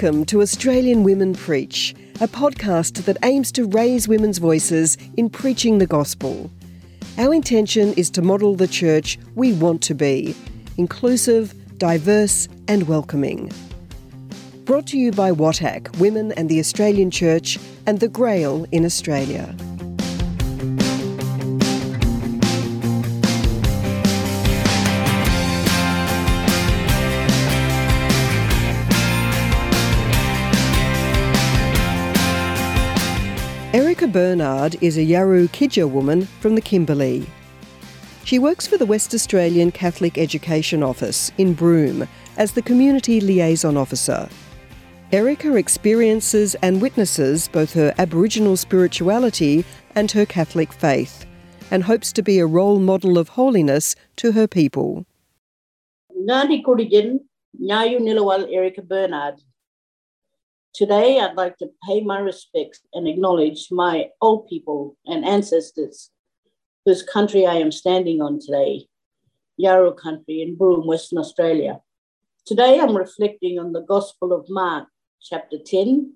Welcome to Australian Women Preach, a podcast that aims to raise women's voices in preaching the gospel. Our intention is to model the church we want to be inclusive, diverse, and welcoming. Brought to you by WATAC, Women and the Australian Church, and the Grail in Australia. Erica Bernard is a Yawuru Kidja woman from the Kimberley. She works for the West Australian Catholic Education Office in Broome as the Community Liaison Officer. Erica experiences and witnesses both her Aboriginal spirituality and her Catholic faith, and hopes to be a role model of holiness to her people. Nilawal Erica Bernard. Today, I'd like to pay my respects and acknowledge my old people and ancestors whose country I am standing on today, Yawuru country in Broome, Western Australia. Today, I'm reflecting on the Gospel of Mark, chapter 10,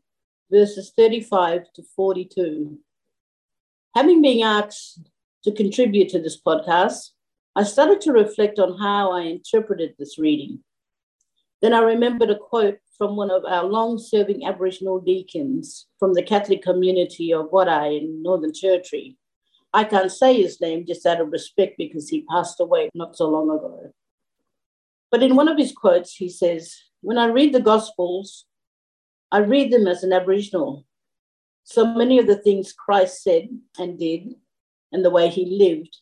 verses 35 to 42. Having been asked to contribute to this podcast, I started to reflect on how I interpreted this reading. Then I remembered a quote from one of our long serving Aboriginal deacons from the Catholic community of Wadeye in Northern Territory. I can't say his name just out of respect because he passed away not so long ago. But in one of his quotes, he says, When I read the Gospels, I read them as an Aboriginal. So many of the things Christ said and did and the way he lived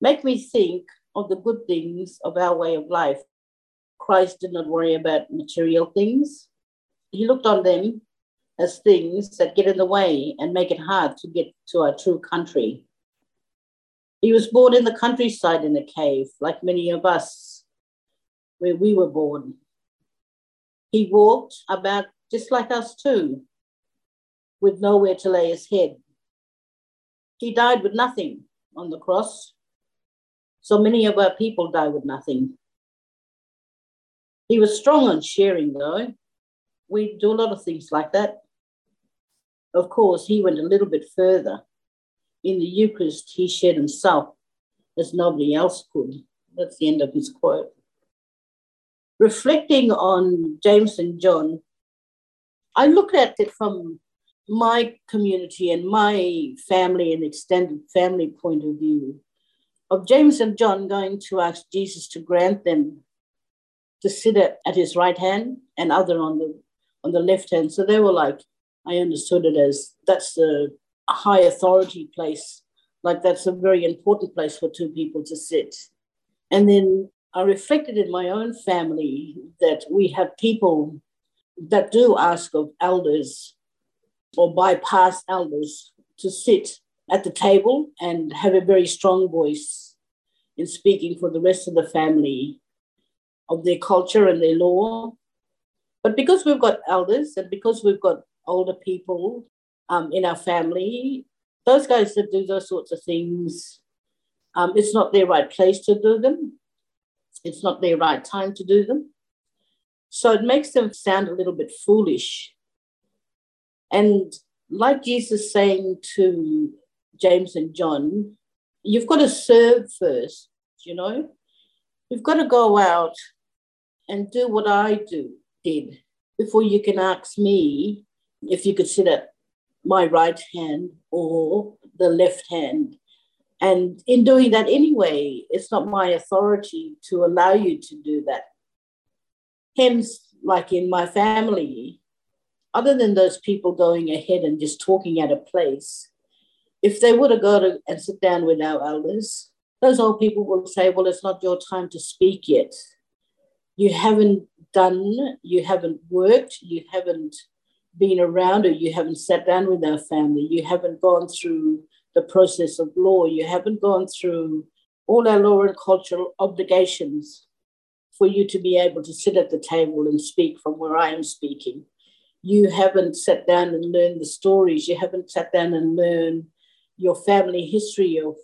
make me think of the good things of our way of life Christ did not worry about material things. He looked on them as things that get in the way and make it hard to get to our true country. He was born in the countryside in a cave, like many of us, where we were born. He walked about just like us too, with nowhere to lay his head. He died with nothing on the cross. So many of our people die with nothing. He was strong on sharing, though. We do a lot of things like that. Of course, he went a little bit further. In the Eucharist, he shared himself as nobody else could. That's the end of his quote. Reflecting on James and John, I look at it from my community and my family and extended family point of view of James and John going to ask Jesus to grant them to sit at, at his right hand and other on the on the left hand. So they were like, I understood it as that's the high authority place. Like that's a very important place for two people to sit. And then I reflected in my own family that we have people that do ask of elders or bypass elders to sit at the table and have a very strong voice in speaking for the rest of the family of their culture and their law. But because we've got elders and because we've got older people um, in our family, those guys that do those sorts of things, um, it's not their right place to do them. It's not their right time to do them. So it makes them sound a little bit foolish. And like Jesus saying to James and John, you've got to serve first, you know? You've got to go out and do what I do did before you can ask me if you could sit at my right hand or the left hand. And in doing that anyway, it's not my authority to allow you to do that. Hence, like in my family, other than those people going ahead and just talking at a place, if they were to go to and sit down with our elders, those old people will say, Well, it's not your time to speak yet. You haven't done, you haven't worked, you haven't been around, or you haven't sat down with our family, you haven't gone through the process of law, you haven't gone through all our law and cultural obligations for you to be able to sit at the table and speak from where I am speaking. You haven't sat down and learned the stories, you haven't sat down and learned your family history of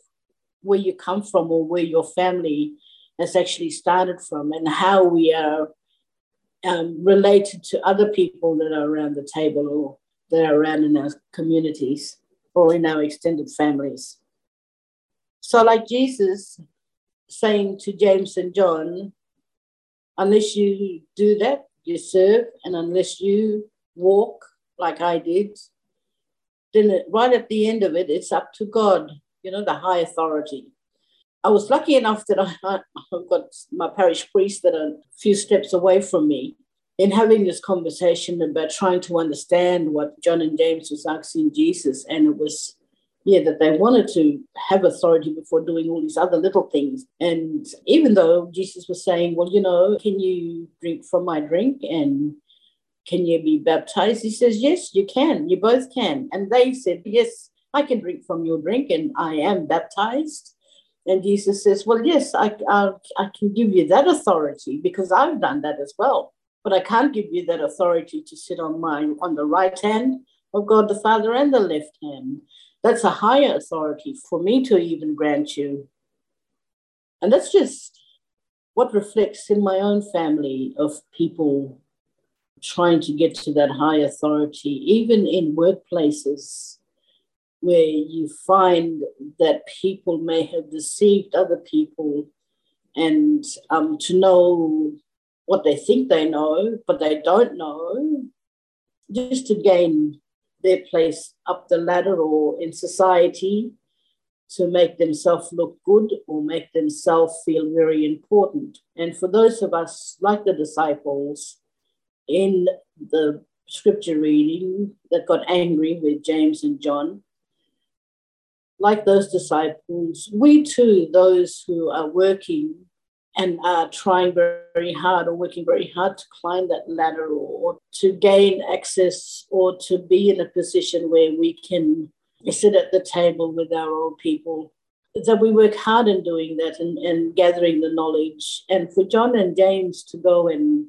where you come from or where your family has actually started from and how we are um, related to other people that are around the table or that are around in our communities or in our extended families. So, like Jesus saying to James and John, unless you do that, you serve, and unless you walk like I did, then right at the end of it, it's up to God, you know, the high authority. I was lucky enough that I, I've got my parish priest that are a few steps away from me in having this conversation about trying to understand what John and James was asking Jesus. And it was, yeah, that they wanted to have authority before doing all these other little things. And even though Jesus was saying, well, you know, can you drink from my drink? And can you be baptized? He says, Yes, you can. You both can. And they said, Yes, I can drink from your drink and I am baptized. And Jesus says, Well, yes, I, I, I can give you that authority because I've done that as well. But I can't give you that authority to sit on my on the right hand of God the Father and the left hand. That's a higher authority for me to even grant you. And that's just what reflects in my own family of people trying to get to that high authority, even in workplaces where you find that people may have deceived other people and um, to know what they think they know, but they don't know, just to gain their place up the ladder or in society to make themselves look good or make themselves feel very important. And for those of us like the disciples, in the scripture reading that got angry with James and John. Like those disciples, we too, those who are working and are trying very hard or working very hard to climb that ladder or to gain access or to be in a position where we can sit at the table with our old people that we work hard in doing that and, and gathering the knowledge. And for john and james to go and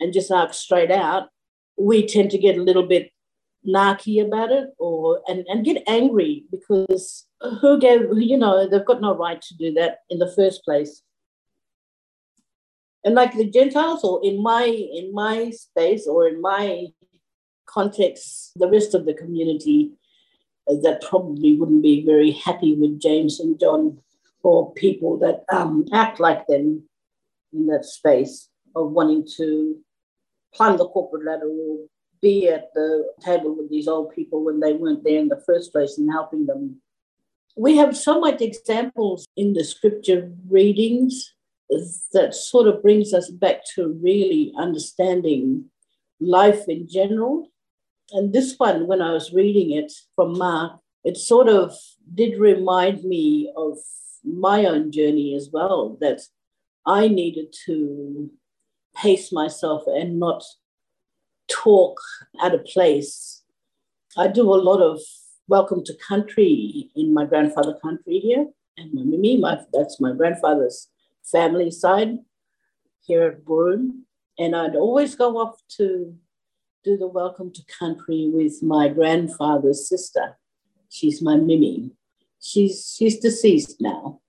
and just ask straight out, we tend to get a little bit narky about it or and, and get angry because who gave you know they've got no right to do that in the first place. And like the gentiles or in my in my space or in my context the rest of the community uh, that probably wouldn't be very happy with james and john or people that um, act like them in that space of wanting to climb the corporate ladder or be at the table with these old people when they weren't there in the first place and helping them. We have so much examples in the scripture readings that sort of brings us back to really understanding life in general. And this one, when I was reading it from Mark, it sort of did remind me of my own journey as well, that I needed to pace myself and not talk at a place. I do a lot of welcome to country in my grandfather country here, and my mimi, my that's my grandfather's family side here at Broome. And I'd always go off to do the welcome to country with my grandfather's sister. She's my mimi. She's she's deceased now.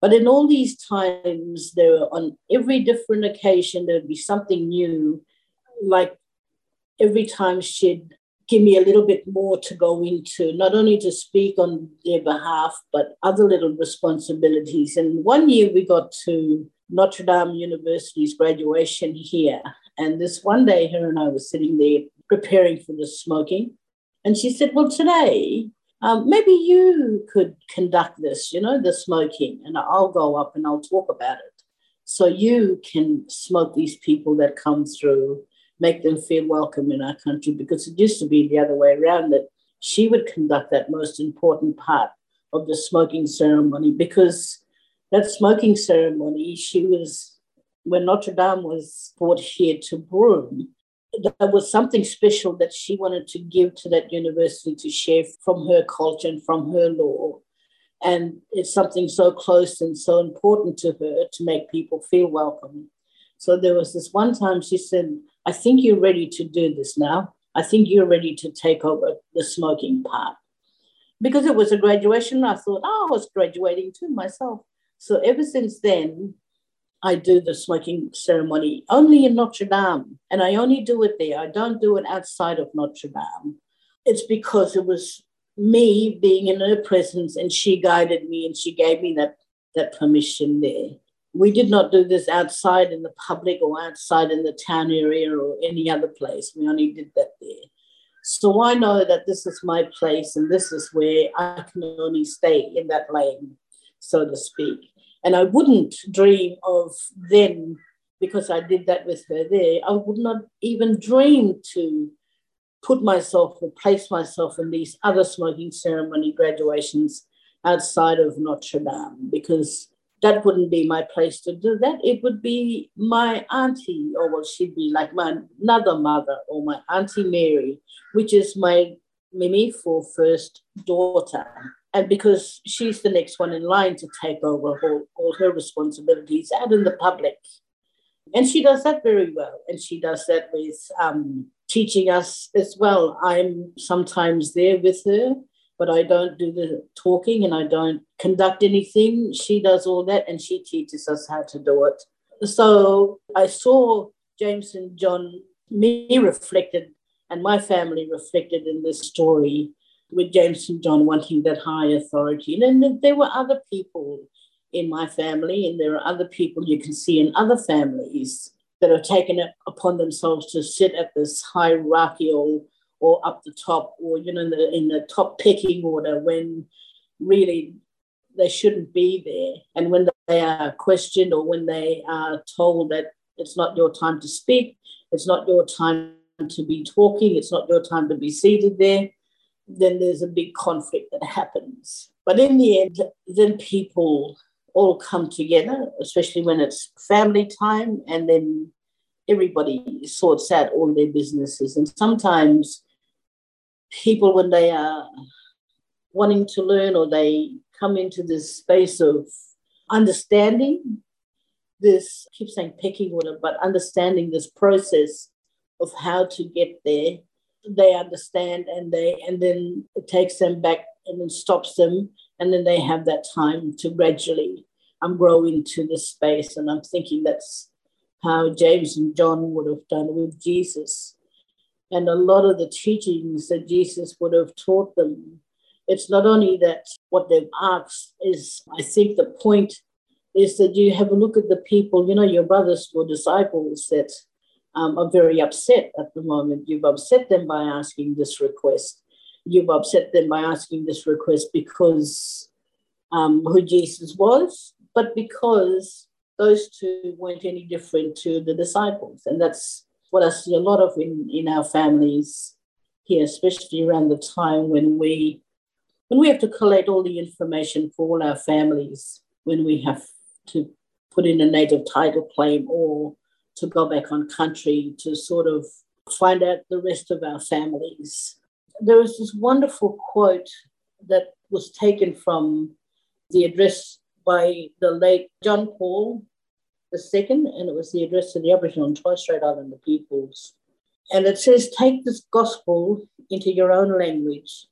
But in all these times, there on every different occasion, there'd be something new. Like every time she'd give me a little bit more to go into, not only to speak on their behalf, but other little responsibilities. And one year we got to Notre Dame University's graduation here. And this one day, her and I were sitting there preparing for the smoking. And she said, Well, today um, maybe you could conduct this, you know, the smoking, and I'll go up and I'll talk about it. So you can smoke these people that come through, make them feel welcome in our country, because it used to be the other way around that she would conduct that most important part of the smoking ceremony, because that smoking ceremony, she was, when Notre Dame was brought here to Broome, there was something special that she wanted to give to that university to share from her culture and from her law. And it's something so close and so important to her to make people feel welcome. So there was this one time she said, I think you're ready to do this now. I think you're ready to take over the smoking part. Because it was a graduation, I thought, oh, I was graduating too myself. So ever since then, I do the smoking ceremony only in Notre Dame, and I only do it there. I don't do it outside of Notre Dame. It's because it was me being in her presence, and she guided me, and she gave me that that permission there. We did not do this outside in the public or outside in the town area or any other place. We only did that there. So I know that this is my place and this is where I can only stay in that lane, so to speak. And I wouldn't dream of then, because I did that with her there, I would not even dream to put myself or place myself in these other smoking ceremony graduations outside of Notre Dame, because that wouldn't be my place to do that. It would be my auntie, or what she'd be like my another mother, or my auntie Mary, which is my Mimi for first daughter and because she's the next one in line to take over all, all her responsibilities out in the public. And she does that very well. And she does that with um, teaching us as well. I'm sometimes there with her, but I don't do the talking and I don't conduct anything. She does all that and she teaches us how to do it. So I saw James and John, me reflected, and my family reflected in this story with James and John wanting that high authority. And then there were other people in my family, and there are other people you can see in other families that have taken it upon themselves to sit at this hierarchical or up the top, or you know, in the, in the top pecking order when really they shouldn't be there. And when they are questioned or when they are told that it's not your time to speak, it's not your time to be talking, it's not your time to be seated there, then there's a big conflict that happens. But in the end, then people all come together, especially when it's family time, and then everybody sorts out all their businesses. And sometimes people, when they are wanting to learn or they come into this space of understanding this, I keep saying pecking order, but understanding this process of how to get there they understand and they and then it takes them back and then stops them and then they have that time to gradually um, grow into the space and i'm thinking that's how james and john would have done with jesus and a lot of the teachings that jesus would have taught them it's not only that what they've asked is i think the point is that you have a look at the people you know your brothers were disciples that um, are very upset at the moment. You've upset them by asking this request. You've upset them by asking this request because um, who Jesus was, but because those two weren't any different to the disciples. And that's what I see a lot of in, in our families here, especially around the time when we when we have to collect all the information for all our families, when we have to put in a native title claim or to go back on country to sort of find out the rest of our families. There was this wonderful quote that was taken from the address by the late John Paul II, and it was the address to the Aboriginal and Torres Strait Islander peoples. And it says, Take this gospel into your own language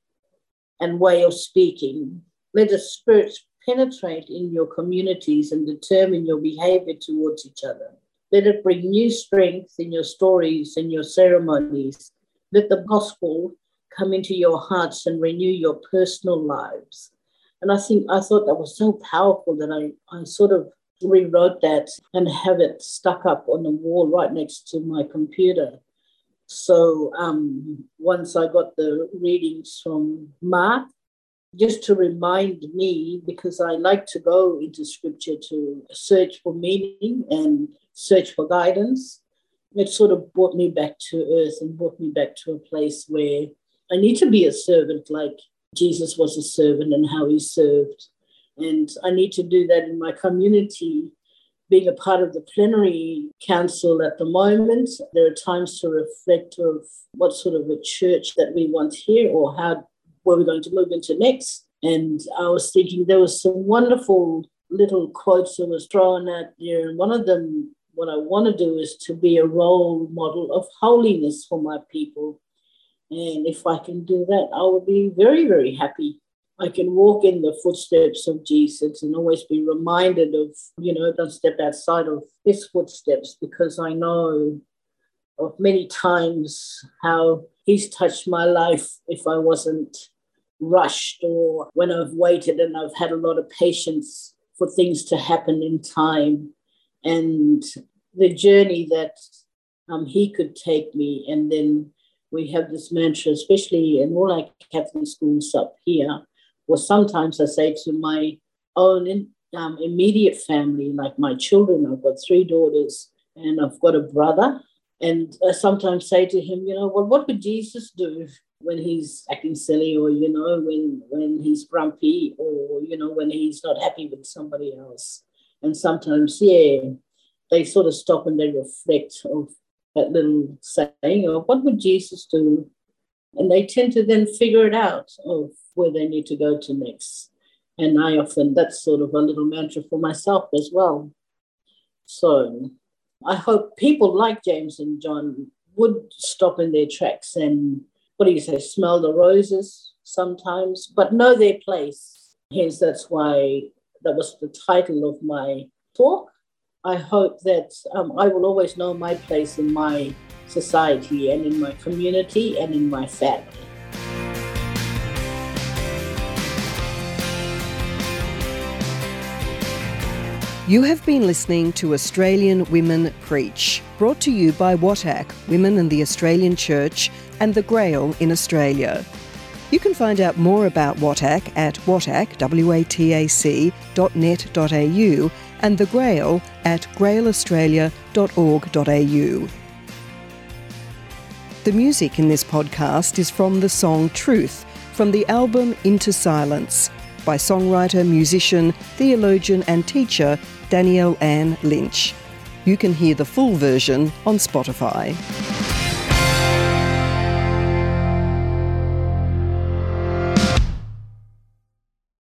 and way of speaking. Let the spirits penetrate in your communities and determine your behavior towards each other. Let it bring new strength in your stories and your ceremonies. Let the gospel come into your hearts and renew your personal lives. And I think I thought that was so powerful that I, I sort of rewrote that and have it stuck up on the wall right next to my computer. So um, once I got the readings from Mark, just to remind me, because I like to go into scripture to search for meaning and search for guidance, it sort of brought me back to earth and brought me back to a place where I need to be a servant like Jesus was a servant and how he served. And I need to do that in my community. Being a part of the plenary council at the moment, there are times to reflect of what sort of a church that we want here or how where we're going to move into next. And I was thinking there was some wonderful little quotes that was thrown at there, and one of them what I want to do is to be a role model of holiness for my people. And if I can do that, I will be very, very happy. I can walk in the footsteps of Jesus and always be reminded of, you know, don't step outside of his footsteps because I know of many times how he's touched my life if I wasn't rushed or when I've waited and I've had a lot of patience for things to happen in time and the journey that um, he could take me. And then we have this mantra, especially in all our Catholic schools up here, or sometimes I say to my own in, um, immediate family, like my children, I've got three daughters and I've got a brother. And I sometimes say to him, you know, well, what would Jesus do when he's acting silly or, you know, when, when he's grumpy or, you know, when he's not happy with somebody else? And sometimes, yeah, they sort of stop and they reflect of that little saying, or what would Jesus do? And they tend to then figure it out of where they need to go to next. And I often, that's sort of a little mantra for myself as well. So I hope people like James and John would stop in their tracks and, what do you say, smell the roses sometimes, but know their place. Hence, that's why that was the title of my talk. I hope that um, I will always know my place in my society and in my community and in my family. You have been listening to Australian Women Preach, brought to you by WATAC, Women in the Australian Church, and the Grail in Australia. You can find out more about WATAC at watac, W-A-T-A-C, .net.au and The Grail at grailaustralia.org.au. The music in this podcast is from the song Truth from the album Into Silence by songwriter, musician, theologian, and teacher Danielle Ann Lynch. You can hear the full version on Spotify.